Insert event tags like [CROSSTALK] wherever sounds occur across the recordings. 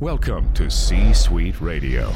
Welcome to C Suite Radio.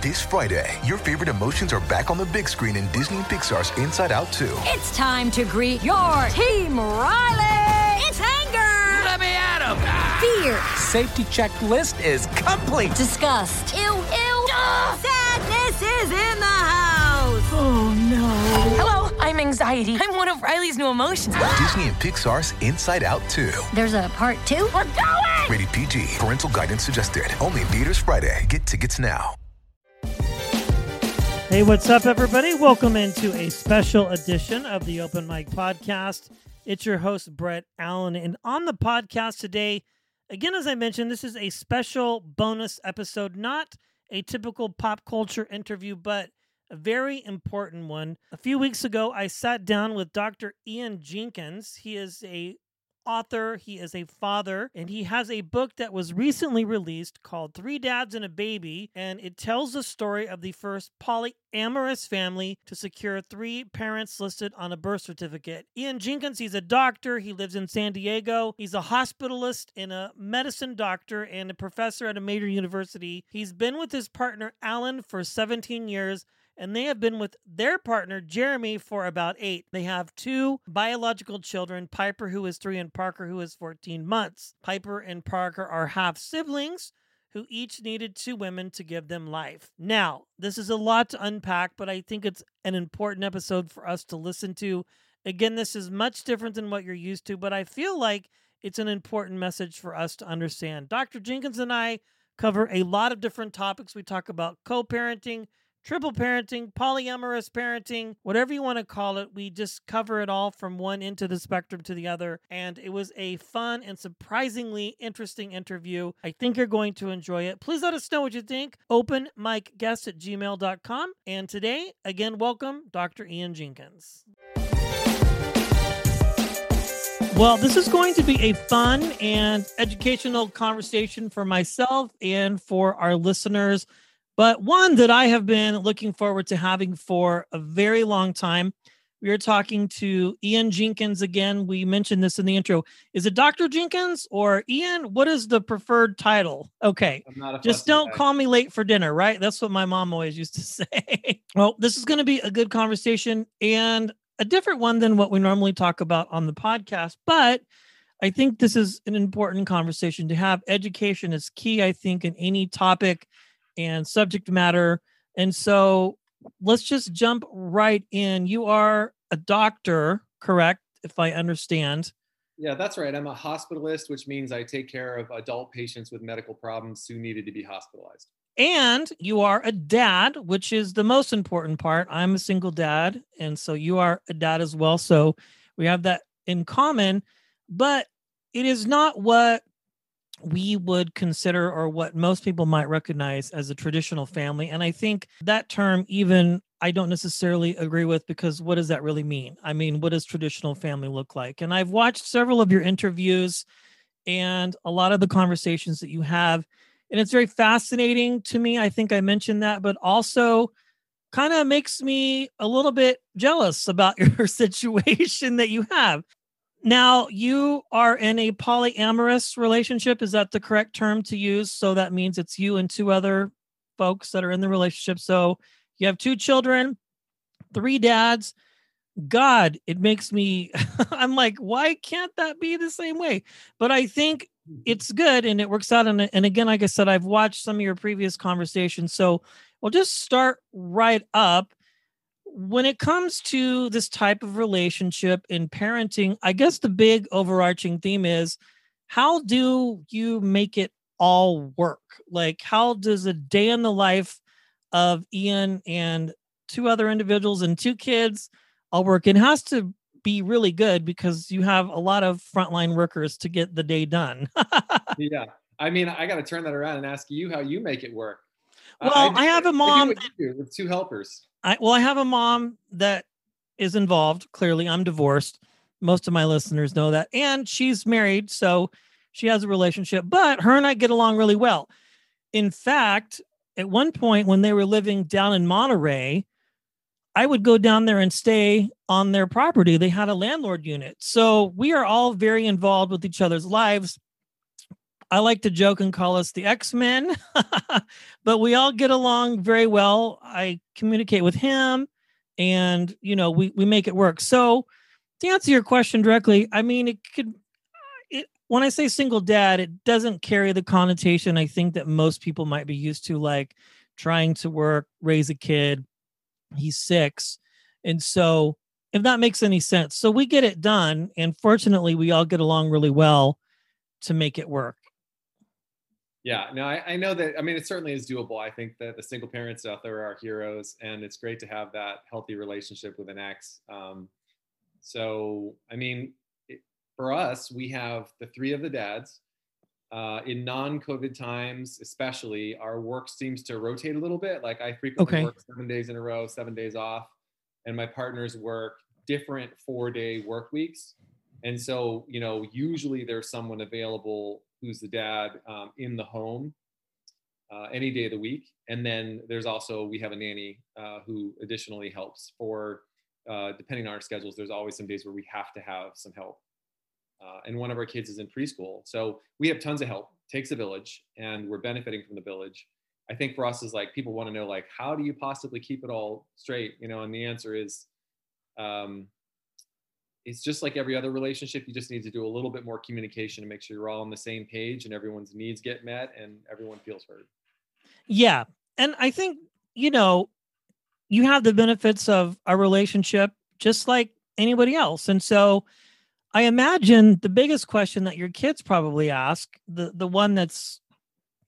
This Friday, your favorite emotions are back on the big screen in Disney and Pixar's Inside Out 2. It's time to greet your team, Riley! It's anger! Let me at him! Fear! Safety checklist is complete! Disgust! Ew, ew! Sadness is in the house! Oh no. Hello, I'm anxiety. I'm one of Riley's new emotions. Disney and Pixar's Inside Out 2. There's a part two? We're going! Rated PG. Parental guidance suggested. Only in theaters Friday. Get tickets now. Hey, what's up, everybody? Welcome into a special edition of the Open Mic Podcast. It's your host, Brett Allen. And on the podcast today, again, as I mentioned, this is a special bonus episode, not a typical pop culture interview, but a very important one. A few weeks ago, I sat down with Dr. Ian Jenkins. He is a author, he is a father, and he has a book that was recently released called Three Dads and a Baby, and it tells the story of the first polyamorous family to secure three parents listed on a birth certificate. Ian Jenkins, he's a doctor, he lives in San Diego. He's a hospitalist and a medicine doctor and a professor at a major university. He's been with his partner Alan for 17 years and they have been with their partner Jeremy for about eight. They have two biological children Piper, who is three, and Parker, who is 14 months. Piper and Parker are half siblings who each needed two women to give them life. Now, this is a lot to unpack, but I think it's an important episode for us to listen to. Again, this is much different than what you're used to, but I feel like it's an important message for us to understand. Dr. Jenkins and I cover a lot of different topics. We talk about co parenting, triple parenting, polyamorous parenting, whatever you want to call it. We just cover it all from one end of the spectrum to the other. And it was a fun and surprisingly interesting interview. I think you're going to enjoy it. Please let us know what you think. Open mic guest at gmail.com. And today, again, welcome Dr. Ian Jenkins. Well, this is going to be a fun and educational conversation for myself and for our listeners but one that I have been looking forward to having for a very long time. We are talking to Ian Jenkins again. We mentioned this in the intro. Is it Dr. Jenkins or Ian? What is the preferred title? Okay. Just don't guy. call me late for dinner, right? That's what my mom always used to [LAUGHS] say. well, this is going to be a good conversation and a different one than what we normally talk about on the podcast. But I think this is an important conversation to have. Education is key, I think, in any topic and subject matter. And so let's just jump right in. You are a doctor, correct? If I understand. Yeah, that's right. I'm a hospitalist, which means I take care of adult patients with medical problems who needed to be hospitalized. And you are a dad, which is the most important part. I'm a single dad. And so you are a dad as well. So we have that in common. But it is not what we would consider or what most people might recognize as a traditional family. And I think that term, even I don't necessarily agree with because what does that really mean? I mean, what does traditional family look like? And I've watched several of your interviews and a lot of the conversations that you have. And it's very fascinating to me. I think I mentioned that, but also kind of makes me a little bit jealous about [LAUGHS] your situation that you have. Now, you are in a polyamorous relationship. Is that the correct term to use? So that means it's you and two other folks that are in the relationship. So you have two children, three dads. God, it makes me, [LAUGHS] I'm like, why can't that be the same way? But I think it's good and it works out. And, and again, like I said, I've watched some of your previous conversations. So we'll just start right up when it comes to this type of relationship in parenting, I guess the big overarching theme is how do you make it all work? Like, how does a day in the life of Ian and two other individuals and two kids all work? It has to be really good because you have a lot of frontline workers to get the day done. [LAUGHS] yeah. I mean, I got to turn that around and ask you how you make it work. Well, I, I, I have a mom with two helpers. I well, I have a mom that is involved. Clearly, I'm divorced. Most of my listeners know that, and she's married, so she has a relationship. But her and I get along really well. In fact, at one point when they were living down in Monterey, I would go down there and stay on their property. They had a landlord unit. So we are all very involved with each other's lives. I like to joke and call us the X Men, [LAUGHS] but we all get along very well. I communicate with him, and you know, we we make it work. So, to answer your question directly, I mean, it could. Uh, it, when I say single dad, it doesn't carry the connotation I think that most people might be used to, like trying to work, raise a kid. He's six, and so if that makes any sense. So we get it done, and fortunately, we all get along really well to make it work. Yeah, no, I, I, know that. I mean, it certainly is doable. I think that the single parents out there are heroes, and it's great to have that healthy relationship with an ex. Um, so, I mean, it, for us, we have the three of the dads. Uh, in non-COVID times, especially, our work seems to rotate a little bit. Like I frequently okay. work seven days in a row, seven days off, and my partners work different four-day work weeks. And so, you know, usually there's someone available who's the dad um, in the home uh, any day of the week. And then there's also, we have a nanny uh, who additionally helps for, uh, depending on our schedules, there's always some days where we have to have some help. Uh, and one of our kids is in preschool. So we have tons of help, takes a village, and we're benefiting from the village. I think for us is like people want to know like how do you possibly keep it all straight, you know? And the answer is um, it's just like every other relationship. You just need to do a little bit more communication to make sure you're all on the same page and everyone's needs get met and everyone feels heard. Yeah. And I think, you know, you have the benefits of a relationship just like anybody else. And so I imagine the biggest question that your kids probably ask, the the one that's,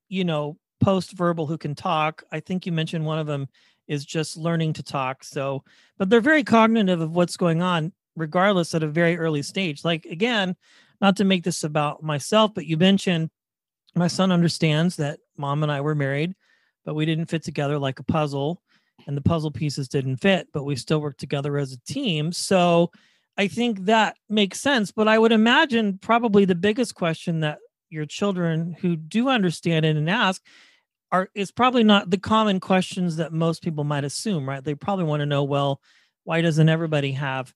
you know, post verbal who can talk. I think you mentioned one of them is just learning to talk. So, but they're very cognitive of what's going on regardless at a very early stage. Like again, not to make this about myself, but you mentioned my son understands that mom and I were married, but we didn't fit together like a puzzle and the puzzle pieces didn't fit, but we still worked together as a team. So I think that makes sense. But I would imagine probably the biggest question that your children who do understand it and ask are is probably not the common questions that most people might assume, right? They probably want to know, well, why doesn't everybody have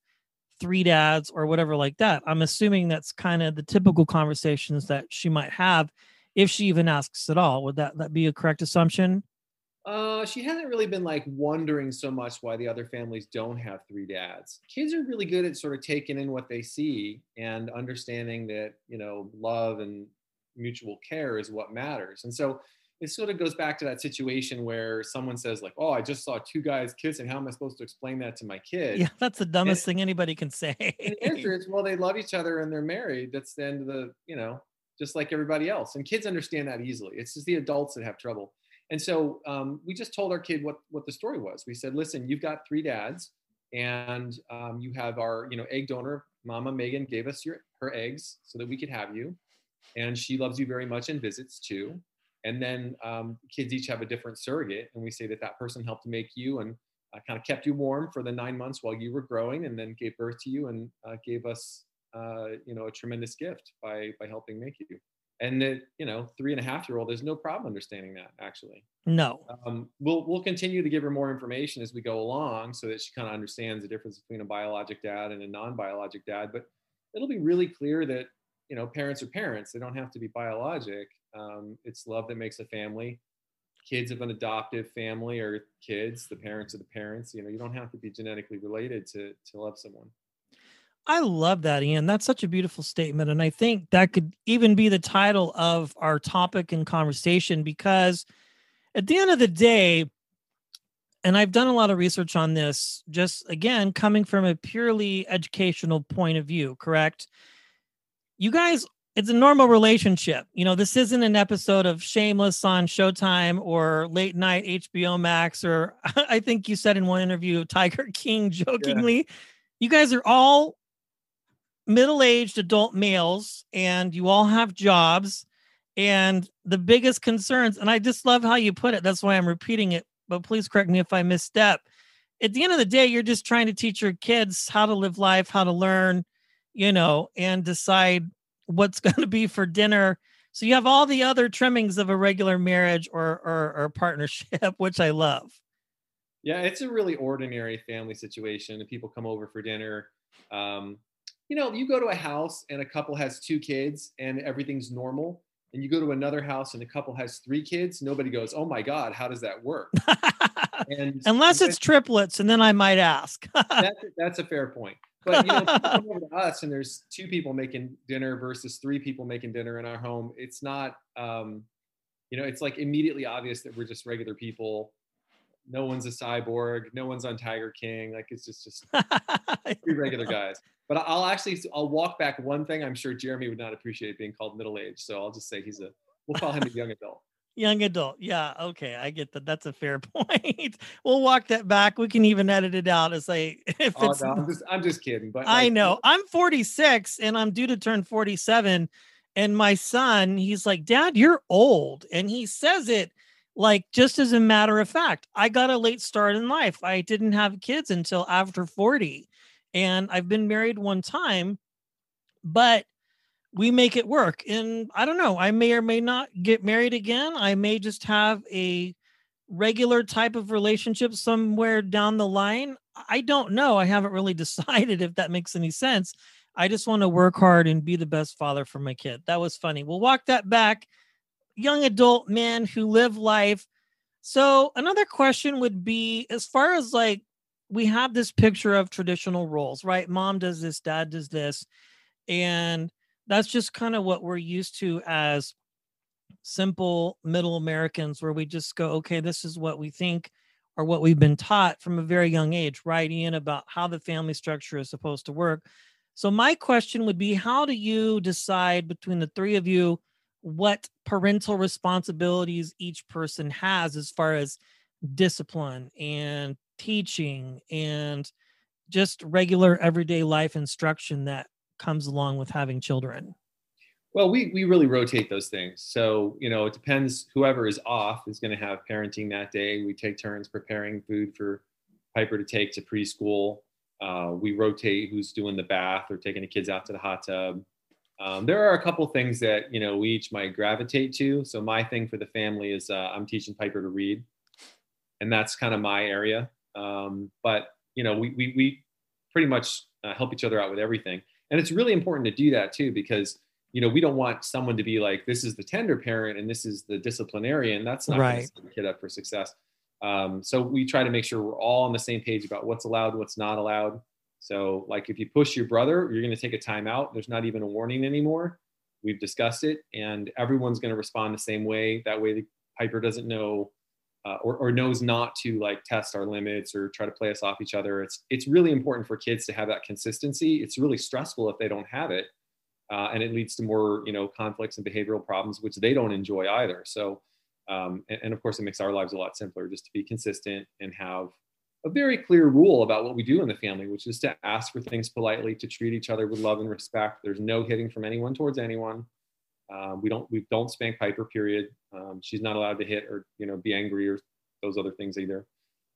three dads or whatever like that. I'm assuming that's kind of the typical conversations that she might have if she even asks at all. Would that that be a correct assumption? Uh, she hasn't really been like wondering so much why the other families don't have three dads. Kids are really good at sort of taking in what they see and understanding that, you know, love and mutual care is what matters. And so it sort of goes back to that situation where someone says like oh i just saw two guys kissing how am i supposed to explain that to my kid? Yeah that's the dumbest and, thing anybody can say. The answer is well they love each other and they're married. That's the end of the you know just like everybody else. And kids understand that easily. It's just the adults that have trouble. And so um, we just told our kid what what the story was. We said listen you've got three dads and um, you have our you know egg donor. Mama megan gave us your her eggs so that we could have you and she loves you very much and visits too and then um, kids each have a different surrogate and we say that that person helped make you and uh, kind of kept you warm for the nine months while you were growing and then gave birth to you and uh, gave us uh, you know a tremendous gift by by helping make you. And that you know three and a half year old there's no problem understanding that actually. No. Um, we'll we'll continue to give her more information as we go along so that she kind of understands the difference between a biologic dad and a non-biologic dad but it'll be really clear that you know parents are parents. They don't have to be biologic um, it's love that makes a family. Kids of an adoptive family or kids, the parents of the parents. You know, you don't have to be genetically related to to love someone. I love that, Ian. That's such a beautiful statement. And I think that could even be the title of our topic and conversation because at the end of the day, and I've done a lot of research on this, just again, coming from a purely educational point of view, correct? You guys it's a normal relationship. You know, this isn't an episode of Shameless on Showtime or late night HBO Max, or [LAUGHS] I think you said in one interview, Tiger [LAUGHS] King jokingly. Yeah. You guys are all middle aged adult males and you all have jobs. And the biggest concerns, and I just love how you put it. That's why I'm repeating it, but please correct me if I misstep. At the end of the day, you're just trying to teach your kids how to live life, how to learn, you know, and decide what's [LAUGHS] going to be for dinner. So you have all the other trimmings of a regular marriage or, or, or partnership, [LAUGHS] which I love. Yeah, it's a really ordinary family situation. And people come over for dinner. Um, you know, you go to a house and a couple has two kids and everything's normal. and you go to another house and the couple has three kids, nobody goes, "Oh my God, how does that work?" [LAUGHS] and Unless it's triplets, and then I might ask. that's, that's a fair point. But you know, come [LAUGHS] over to us and there's two people making dinner versus three people making dinner in our home. It's not, um, you know, it's like immediately obvious that we're just regular people. No one's a cyborg. No one's on Tiger King. Like it's just just [LAUGHS] three regular guys. But I'll actually I'll walk back one thing. I'm sure Jeremy would not appreciate being called middle aged. So I'll just say he's a. We'll call him a young adult. Young adult. Yeah. Okay. I get that. That's a fair [LAUGHS] point. we'll walk that back. We can even edit it out as like [LAUGHS] if Oh, it's no, I'm just I'm just kidding. But I like, know. I'm 46 and I'm due to turn 47. And my son, he's like, Dad, you're old. And he says it like just as a matter of fact. I got a late start in life. I didn't have kids until after 40. And I've been married one time, but we make it work. And I don't know, I may or may not get married again. I may just have a regular type of relationship somewhere down the line. I don't know. I haven't really [LAUGHS] decided if that makes any sense. I just want to work hard and be the best father for my kid. That was funny. We'll walk that back. Young adult men who live life. So, another question would be as far as like we have this picture of traditional roles, right? Mom does this, dad does this. And that's just kind of what we're used to as simple middle Americans, where we just go, okay, this is what we think or what we've been taught from a very young age, right, Ian, about how the family structure is supposed to work. So, my question would be how do you decide between the three of you what parental responsibilities each person has as far as discipline and teaching and just regular everyday life instruction that comes along with having children? Well, we we really rotate those things. So you know, it depends. Whoever is off is going to have parenting that day. We take turns preparing food for Piper to take to preschool. Uh, we rotate who's doing the bath or taking the kids out to the hot tub. Um, there are a couple things that you know we each might gravitate to. So my thing for the family is uh, I'm teaching Piper to read, and that's kind of my area. Um, but you know, we we, we pretty much uh, help each other out with everything, and it's really important to do that too because you know we don't want someone to be like this is the tender parent and this is the disciplinarian. That's not going Right. to set the kid up for success. Um, so we try to make sure we're all on the same page about what's allowed, what's not allowed. So like if you push your brother, you're going to take a timeout. There's not even a warning anymore. We've discussed it, and everyone's going to respond the same way. That way, the Piper doesn't know uh, or, or knows not to like test our limits or try to play us off each other. It's it's really important for kids to have that consistency. It's really stressful if they don't have it, uh, and it leads to more you know conflicts and behavioral problems, which they don't enjoy either. So, um, and, and of course, it makes our lives a lot simpler just to be consistent and have a very clear rule about what we do in the family, which is to ask for things politely, to treat each other with love and respect. There's no hitting from anyone towards anyone. Uh, we don't we don't spank Piper. Period. Um, she's not allowed to hit or you know be angry or those other things either.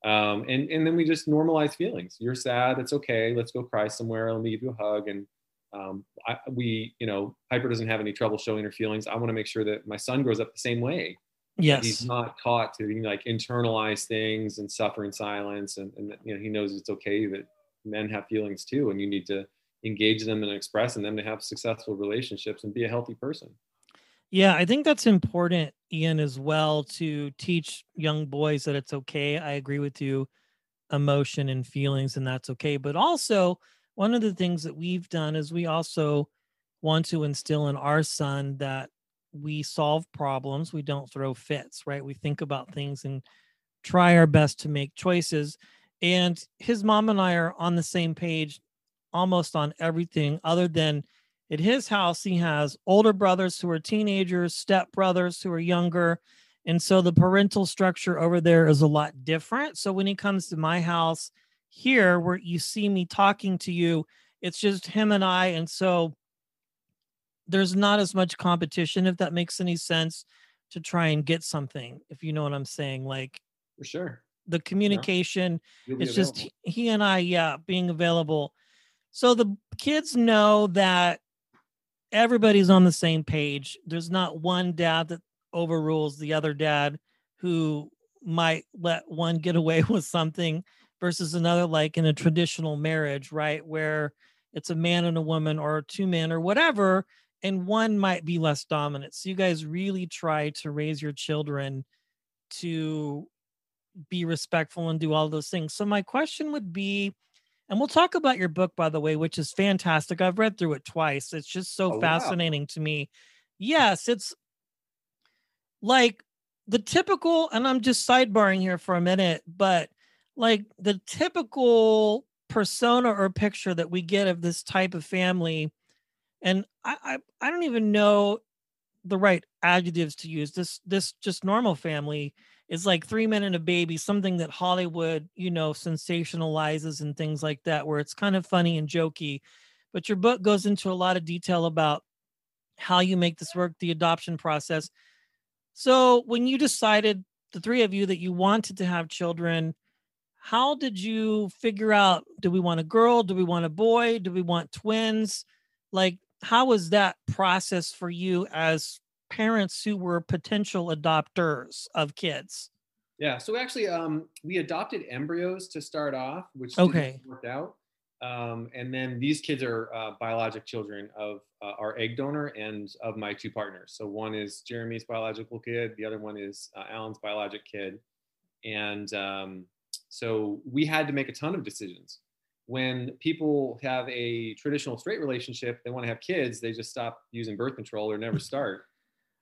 Um, and and then we just normalize feelings. You're sad. It's okay. Let's go cry somewhere. Let me give you a hug. And um, I, we you know Piper doesn't have any trouble showing her feelings. I want to make sure that my son grows up the same way. Yes. He's not taught to like internalize things and suffer in silence. And, and you know he knows it's okay that men have feelings too, and you need to engage them and express in them to have successful relationships and be a healthy person. Yeah, I think that's important, Ian, as well, to teach young boys that it's okay. I agree with you, emotion and feelings, and that's okay. But also, one of the things that we've done is we also want to instill in our son that we solve problems, we don't throw fits, right? We think about things and try our best to make choices. And his mom and I are on the same page almost on everything other than at his house he has older brothers who are teenagers step brothers who are younger and so the parental structure over there is a lot different so when he comes to my house here where you see me talking to you it's just him and i and so there's not as much competition if that makes any sense to try and get something if you know what i'm saying like For sure. the communication You'll it's just available. he, he and I, yeah, being available. So the kids know that everybody's on the same page. There's not one dad that overrules the other dad who might let one get away [LAUGHS] with something versus another, like in a traditional marriage, right? Where it's a man and a woman or two men or whatever. and one might be less dominant. So you guys really try to raise your children to be respectful and do all those things. So my question would be, and we'll talk about your book, by the way, which is fantastic. I've read through it twice. It's just so Oh, wow. fascinating to me. Yes, it's like the typical, and I'm just sidebarring here for a minute, but like the typical persona or picture that we get of this type of family, and I I, I don't even know the right adjectives to use. This this just normal family is like three men and a baby, something that Hollywood, you know, sensationalizes and things like that, where it's kind of funny and jokey. But your book goes into a lot of detail about how you make this work, the adoption process. So when you decided, the three of you, that you wanted to have children, how did you figure out do we want a girl? Do we want a boy? Do we want twins? Like, how was that process for you as parents who were potential adopters of kids? Yeah, so actually, um, we adopted embryos to start off, which Okay. didn't out. Um, and then these kids are uh, biologic children of uh, our egg donor and of my two partners. So one is Jeremy's biological kid, the other one is uh, Alan's biologic kid. And um, so we had to make a ton of decisions. When people have a traditional straight relationship, they want to have kids, they just stop using birth control or never [LAUGHS] start.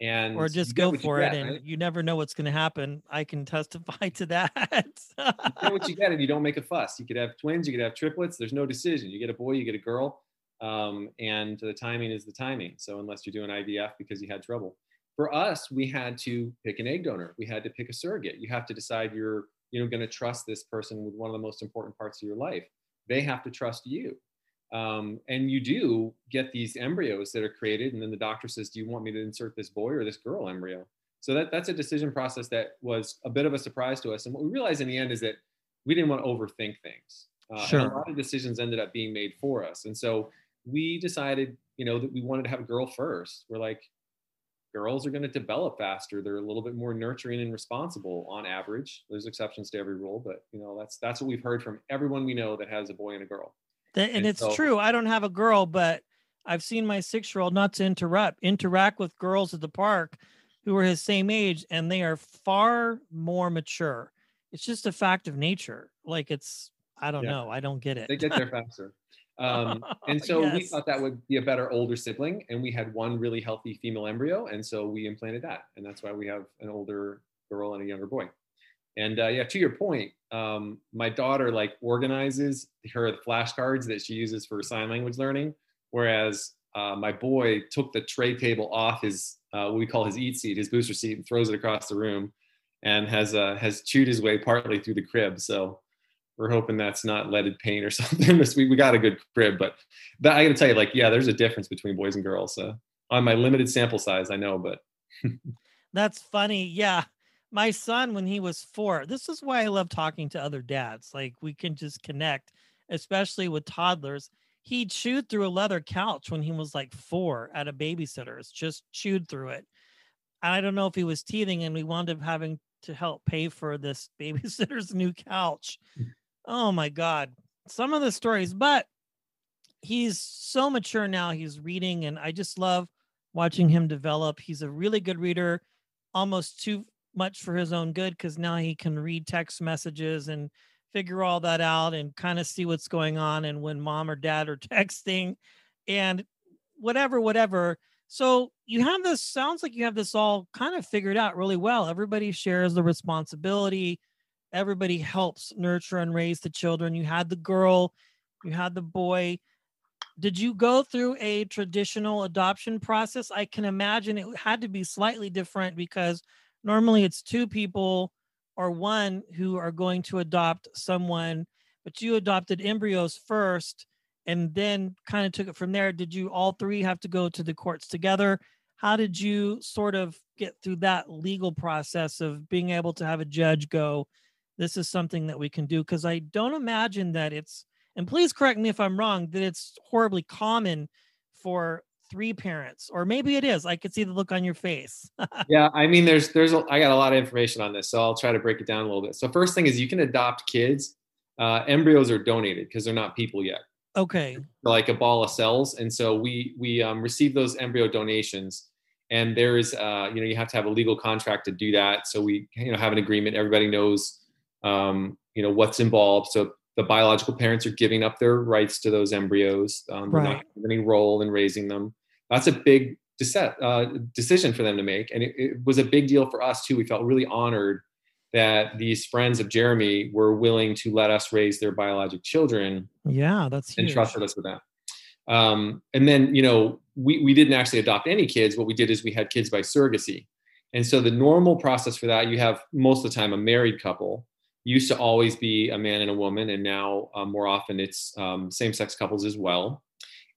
And or just go for it get, and right? you never know what's going to happen. I can testify [LAUGHS] to that. you what you get and you don't make a fuss. You could have twins, you could have triplets. There's no decision. You get a boy, you get a girl, um, and the timing is the timing. So unless you're doing IVF because you had trouble, for us, we had to pick an egg donor. We had to pick a surrogate. You have to decide you're you know going to trust this person with one of the most important parts of your life. They have to trust you. Um, and you do get these embryos that are created, and then the doctor says, "Do you want me to insert this boy or this girl embryo?" So that that's a decision process that was a bit of a surprise to us. And what we realized in the end is that we didn't want to overthink things. Uh, Sure. a lot of decisions ended up being made for us. And so we decided, you know, that we wanted to have a girl first. We're like, girls are going to develop faster. They're a little bit more nurturing and responsible on average. There's exceptions to every rule, but you know, that's that's what we've heard from everyone we know that has a boy and a girl. That- and And it's so- true. I don't have a girl, but I've seen my six year old, not to interrupt, interact with girls at the park who are his same age, and they are far more mature. It's just a fact of nature. Like it's, I don't Yeah. know. I don't get it. They get there faster. Um, [LAUGHS] and so we thought that would be a better older sibling, and we had one really healthy female embryo, and so we implanted that, and that's why we have an older girl and a younger boy. And uh, yeah, to your point, um, my daughter like organizes her flashcards that she uses for sign language learning, whereas uh, my boy took the tray table off his uh, what we call his eat seat, his booster seat, and throws it across the room, and has uh, has chewed his way partly through the crib. So we're hoping that's not leaded paint or [LAUGHS] something. We, we got a good crib, but but I got to tell you, like, yeah, there's a difference between boys and girls. So on my limited sample size, I know, but [LAUGHS] That's funny. Yeah. My son, when he was four, this is why I love talking to other dads. Like we can just connect, especially with toddlers. He chewed through a leather couch when he was like four at a babysitter's, just chewed through it. I don't know if he was teething and we wound up having to help pay for this [LAUGHS] babysitter's new couch. Mm. Oh my God. Some of the stories, but he's so mature now. He's reading, and I just love watching him develop. He's a really good reader, almost too much for his own good because now he can read text messages and figure all that out and kind of see what's going on and when mom or dad are [LAUGHS] texting and whatever, whatever. So you have this, sounds like you have this all kind of figured out really well. Everybody shares the responsibility, everybody helps nurture and raise the children. You had the girl, you had the boy did you go through a traditional adoption process? I can imagine it had to be slightly different because normally it's two people or one who are going to adopt someone, but you adopted embryos first and then kind of took it from there. Did you all three have to go to the courts together? How did you sort of get through that legal process of being able to have a judge go, this is something that we can do? Because I don't imagine that it's and please correct me if I'm wrong, that it's horribly common for three parents, or maybe it is. I could see the look on your face. [LAUGHS] yeah, I mean, there's there's a, I got a lot of information on this, so I'll try to break it down a little bit. So first thing is you can adopt kids. Uh, embryos are donated because they're not people yet. Okay. like a ball of cells. And so we we um, receive those embryo donations, and there is uh, you know you have to have a legal contract to do that. So we you know have an agreement. Everybody knows um, you know what's involved. So the biological parents are giving up their rights to those embryos. Um, they're Right. not having any role in raising them. That's a big deci- uh, decision for them to make, and it, it was a big deal for us too. We felt really honored that these friends of Jeremy were willing to let us raise their biologic children Yeah, that's and huge. trusted us with that. Um, and then, you know, we, we didn't actually adopt any kids. What we did is we had kids by surrogacy. And so the normal process for that, you have most of the time a married couple. Used to always be a man and a woman, and now um, more often it's um, same-sex couples as well.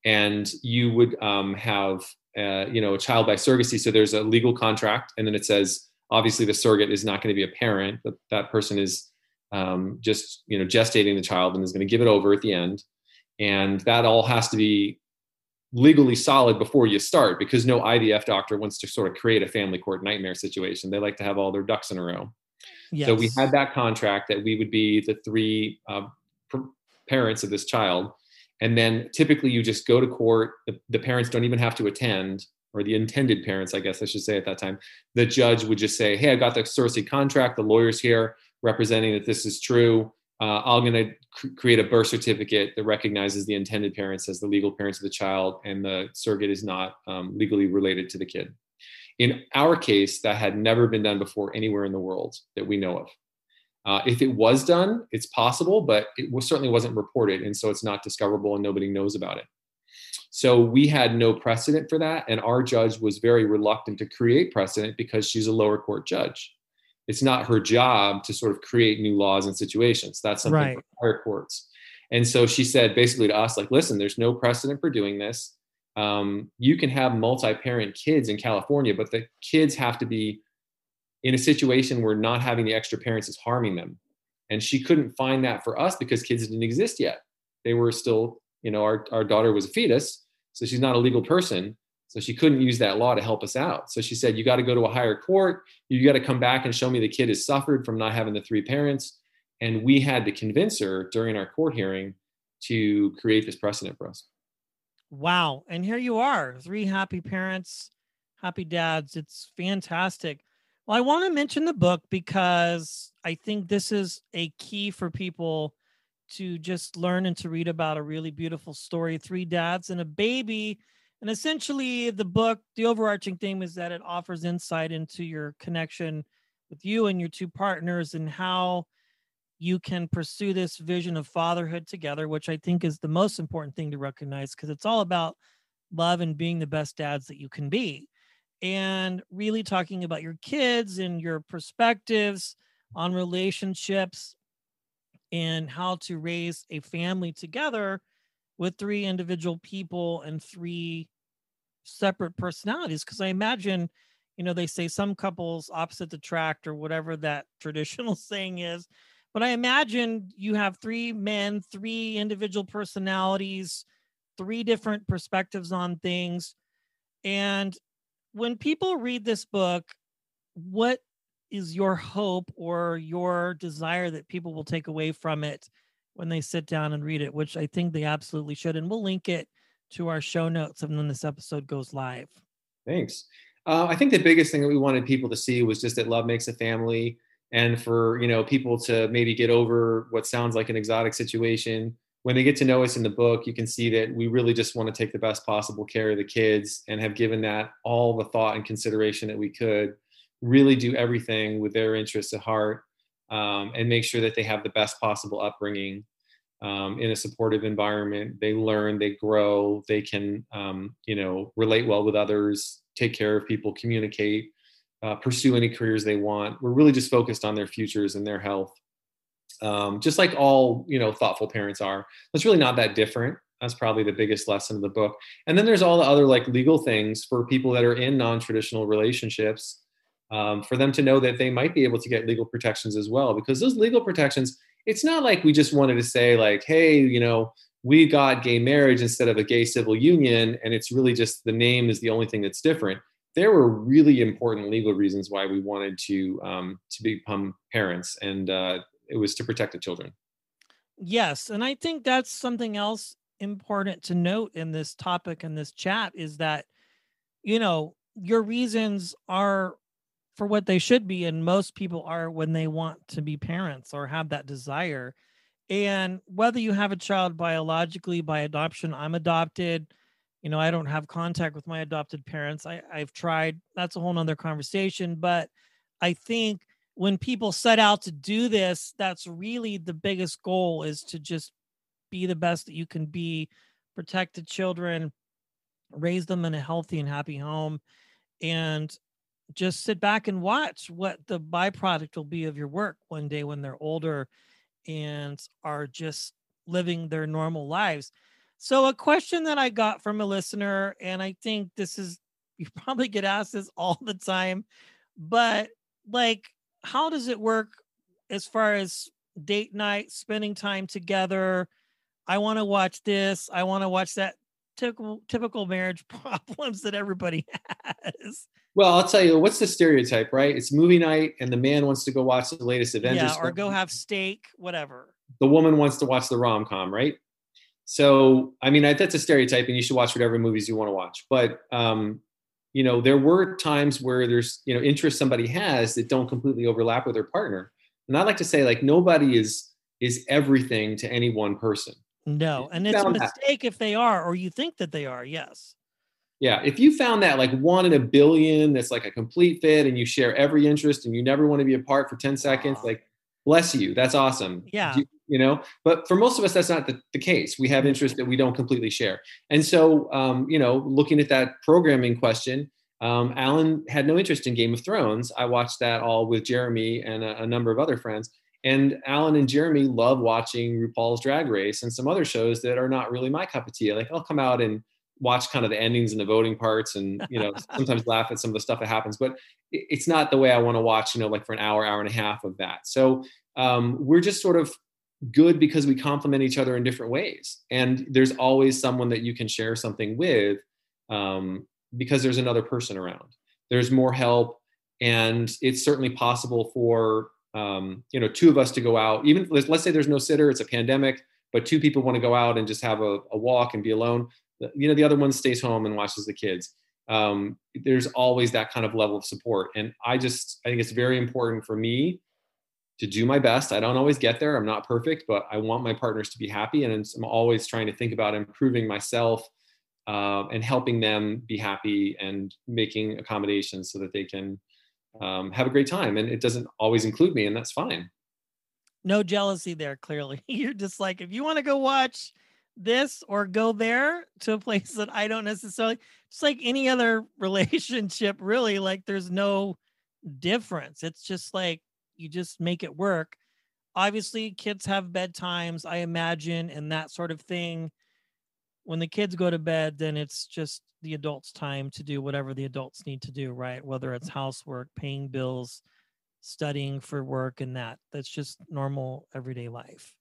And you would um, have, uh, you know, a child by surrogacy. So there's a legal contract, and then it says obviously the surrogate is not going to be a parent, but that person is um, just, you know, gestating the child and is going to give it over at the end and that all has to be legally solid before you start because no IVF doctor wants to sort of create a family court nightmare situation. They like to have all their ducks in a row. Yes. So we had that contract that we would be the three uh, parents of this child. And then typically you just go to court. The, the parents don't even have to attend, or the intended parents, I guess I should say at that time. The judge would just say, Hey, I got the surrogacy contract. The lawyer's here representing that this is true. Uh, I'm going to cr- create a birth certificate that recognizes the intended parents as the legal parents of the child, and the surrogate is not um, legally related to the kid. In our case, that had never been done before anywhere in the world that we know of. Uh, if it was done, it's possible, but it was, certainly wasn't reported, and so it's not discoverable, and nobody knows about it. So we had no precedent for that, and our judge was very reluctant to create precedent because she's a lower court judge. It's not her job to sort of create new laws and situations. That's something Right. for higher courts. And so she said basically to us, like, listen, there's no precedent for doing this. Um, you can have multi-parent kids in California, but the kids have to be in a situation where not having the extra parents is harming them. And she couldn't find that for us because kids didn't exist yet. They were still, you know, our, our daughter was a fetus, so she's not a legal person. So she couldn't use that law to help us out. So she said, you got to go to a higher court. You got to come back and show me the kid has suffered from not having the three parents. And we had to convince her during our court hearing to create this precedent for us. Wow. And here you are, three happy parents, happy dads. It's fantastic. Well, I want to mention the book because I think this is a key for people to just learn and to read about a really beautiful story three dads and a baby. And essentially, the book, the overarching theme is that it offers insight into your connection with you and your two partners and how you can pursue this vision of fatherhood together, which I think is the most important thing to recognize because it's all about love and being the best dads that you can be. And really talking about your kids and your perspectives on relationships and how to raise a family together with three individual people and three separate personalities. Because I imagine, you know, they say some couples opposite attract or whatever that [LAUGHS] traditional saying is. But I imagine you have three men, three individual personalities, three different perspectives on things. And when people read this book, what is your hope or your desire that people will take away from it when they sit down and read it, which I think they absolutely should. And we'll link it to our show notes and when this episode goes live. Thanks. Uh, I think the biggest thing that we wanted people to see was just that love makes a family, and for you know people to maybe get over what sounds like an exotic situation. When they get to know us in the book, you can see that we really just want to take the best possible care of the kids and have given that all the thought and consideration that we could. Really do everything with their interests at heart, um, and make sure that they have the best possible upbringing um, in a supportive environment. They learn, they grow, they can, um, you know, relate well with others, take care of people, communicate, uh, pursue any careers they want. We're really just focused on their futures and their health, um, just like all, you know, thoughtful parents are. that's really not that different. That's probably the biggest lesson of the book. And then there's all the other like legal things for people that are in non-traditional relationships. Um, for them to know that they might be able to get legal protections as well, because those legal protections it's not like we just wanted to say like hey you know we got gay marriage instead of a gay civil union and it's really just the name is the only thing that's different there were really important legal reasons why we wanted to um, to become parents and uh, it was to protect the children Yes, and I think that's something else important to note in this topic and this chat is that, you know, your reasons are for what they should be, and most people are when they want to be parents or have that desire. And whether you have a child biologically by adoption, I'm adopted. You know, I don't have contact with my adopted parents. I, I've tried. That's a whole nother conversation. But I think when people set out to do this, that's really the biggest goal is to just be the best that you can be, protect the children, raise them in a healthy and happy home, and just sit back and watch what the byproduct will be of your work one day when they're older and are just living their normal lives. So, a question that I got from a listener, and I think this is, [LAUGHS] you probably get asked this all the time, but like, how does it work as far as date night, spending time together? I want to watch this. I want to watch that. Typical, typical marriage [LAUGHS] problems that everybody has. Well, I'll tell you, what's the stereotype, right? It's movie night, and the man wants to go watch the latest Avengers. Yeah, or go have steak, whatever. The woman wants to watch the rom com, right? So, I mean, that's a stereotype, and you should watch whatever movies you want to watch. But, um, you know, there were times where there's, you know, interest somebody has that don't completely overlap with their partner. And I like to say, like, nobody is is everything to any one person. No, and it's a mistake that. if they are, or you think that they are. Yes. Yeah, if you found that like one in a billion, that's like a complete fit, and you share every interest, and you never want to be apart for ten seconds, ah. like bless you, that's awesome. Yeah. You, you know, but for most of us, that's not the, the case. We have interests that we don't completely share, and so um, you know, looking at that programming question, um, Alan had no interest in Game of Thrones. I watched that all with Jeremy and a, a number of other friends and Alan and Jeremy love watching RuPaul's Drag Race and some other shows that are not really my cup of tea. Like I'll come out and watch kind of the endings and the voting parts and you know [LAUGHS] sometimes laugh at some of the stuff that happens but it's not the way i want to watch you know like for an hour hour and a half of that so um, we're just sort of good because we complement each other in different ways and there's always someone that you can share something with um, because there's another person around there's more help and it's certainly possible for um, you know, two of us to go out, even let's, say there's no sitter, it's a pandemic, but two people want to go out and just have a, a walk and be alone. You know, the other one stays home and watches the kids. Um, there's always that kind of level of support. And I just, I think it's very important for me to do my best. I don't always get there. I'm not perfect, but I want my partners to be happy. And I'm always trying to think about improving myself uh, and helping them be happy and making accommodations so that they can um, have a great time. And it doesn't always include me, and that's fine. No jealousy there, clearly. [LAUGHS] You're just like, if you want to go watch this or go there to a place that I don't necessarily, it's like any other [LAUGHS] relationship, really. Like there's no difference. It's just like you just make it work. Obviously, kids have bedtimes, I imagine, and that sort of thing. When the kids go to bed, then it's just the adults time to do whatever the adults need to do, right? Whether it's housework, paying bills, studying for work, and that. That's just normal everyday life.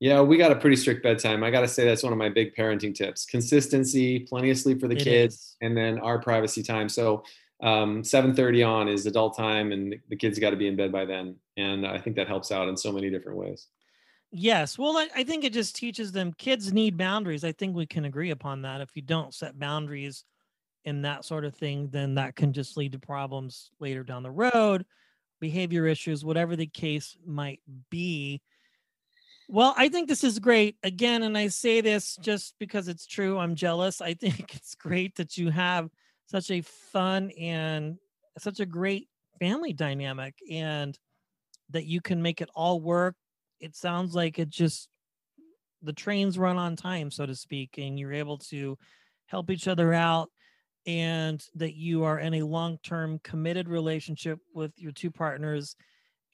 Yeah, we got a pretty strict bedtime. I got to say that's one of my big parenting tips: consistency, plenty of sleep for the it kids, is. and then our privacy time. So, um, 7:30 on is adult time, and the kids got to be in bed by then. And I think that helps out in so many different ways. Yes. Well, I, I think it just teaches them kids need boundaries. I think we can agree upon that. If you don't set boundaries in that sort of thing, then that can just lead to problems later down the road, behavior issues, whatever the case might be. Well, I think this is great. Again, and I say this just because it's true. I'm jealous. I think [LAUGHS] it's great that you have such a fun and such a great family dynamic and that you can make it all work it sounds like it just the trains run on time, so to speak, and you're able to help each other out and that you are in a long-term committed relationship with your two partners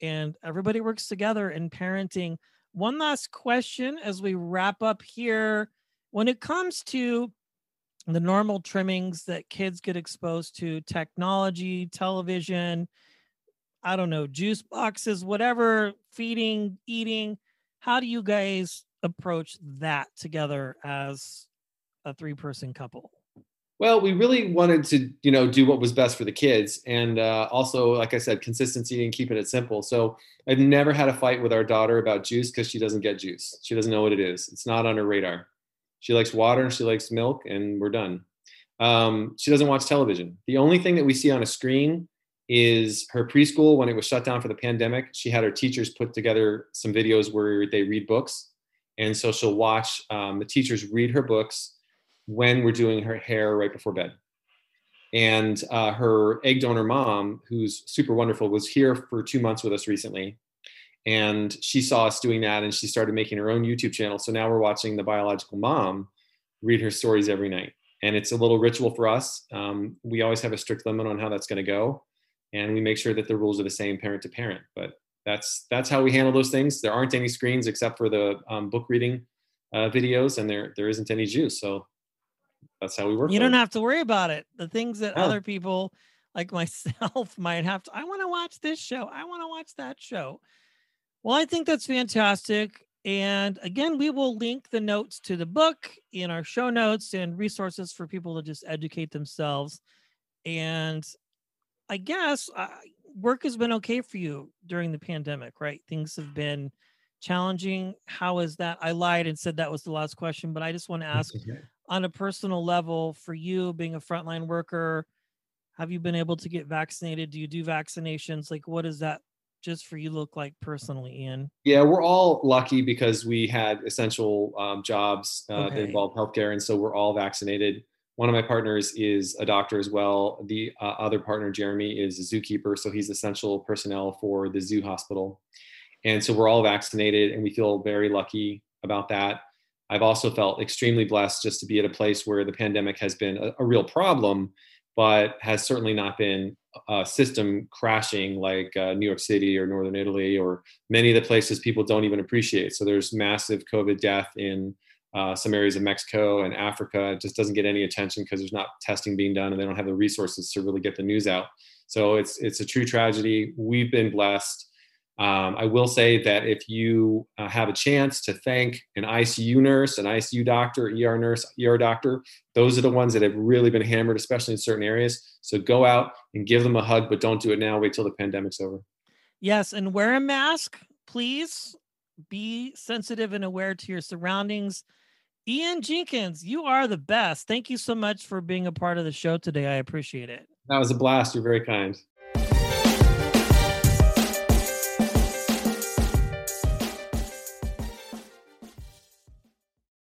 and everybody works together in parenting. One last question as we wrap up here. When it comes to the normal trimmings that kids get exposed to, technology, television, I don't know, juice boxes, whatever, feeding, eating. How do you guys approach that together as a three person couple? Well, we really wanted to, you know, do what was best for the kids, and uh, also, like I said, consistency and keeping it simple. So I've never had a fight with our daughter about juice because she doesn't get juice. She doesn't know what it is. It's not on her radar. She likes water and she likes milk, and we're done. Um, she doesn't watch television. The only thing that we see on a screen is her preschool when it was shut down for the pandemic. She had her teachers put together some videos where they read books. And so she'll watch um, the teachers read her books when we're doing her hair right before bed. And uh, her egg donor mom, who's super wonderful, was here for two months with us recently. And she saw us doing that and she started making her own YouTube channel. So now we're watching the biological mom read her stories every night. And it's a little ritual for us. Um, we always have a strict limit on how that's going to go. And we make sure that the rules are the same parent to parent. But that's that's how we handle those things. There aren't any screens except for the um, book reading uh, videos, and there there isn't any juice. So that's how we work. You don't have to worry about it. The things that Yeah. other people like [LAUGHS] myself might have to. I want to watch this show. I want to watch that show. Well, I think that's fantastic. And again, we will link the notes to the book in our show notes and resources for people to just educate themselves. And I guess uh, work has been okay for you during the pandemic, right? Things have been challenging. How is that? I lied and said that was the last question, but I just want to ask on a personal level for you being a frontline worker, have you been able to get vaccinated? Do you do vaccinations? Like, what does that just for you look like personally, Ian? Yeah, we're all lucky because we had essential um, jobs uh, that Okay. involve healthcare, and so we're all vaccinated. One of my partners is a doctor as well. The uh, other partner, Jeremy, is a zookeeper, so he's essential personnel for the zoo hospital. And so we're all vaccinated, and we feel very lucky about that. I've also felt extremely blessed just to be at a place where the pandemic has been a, a real problem, but has certainly not been a system crashing like uh, New York City or Northern Italy or many of the places people don't even appreciate. So there's massive COVID death in uh, some areas of Mexico and Africa. It just doesn't get any attention because there's not testing being done and they don't have the resources to really get the news out. So it's it's a true tragedy. We've been blessed. Um, I will say that if you uh, have a chance to thank an ICU nurse, an ICU doctor, ER nurse, ER doctor, those are the ones that have really been hammered, especially in certain areas. So go out and give them a hug, but don't do it now. Wait till the pandemic's over. Yes, and wear a mask, please. Be sensitive and aware to your surroundings. Ian Jenkins, you are the best. Thank you so much for being a part of the show today. I appreciate it. That was a blast. You're very kind.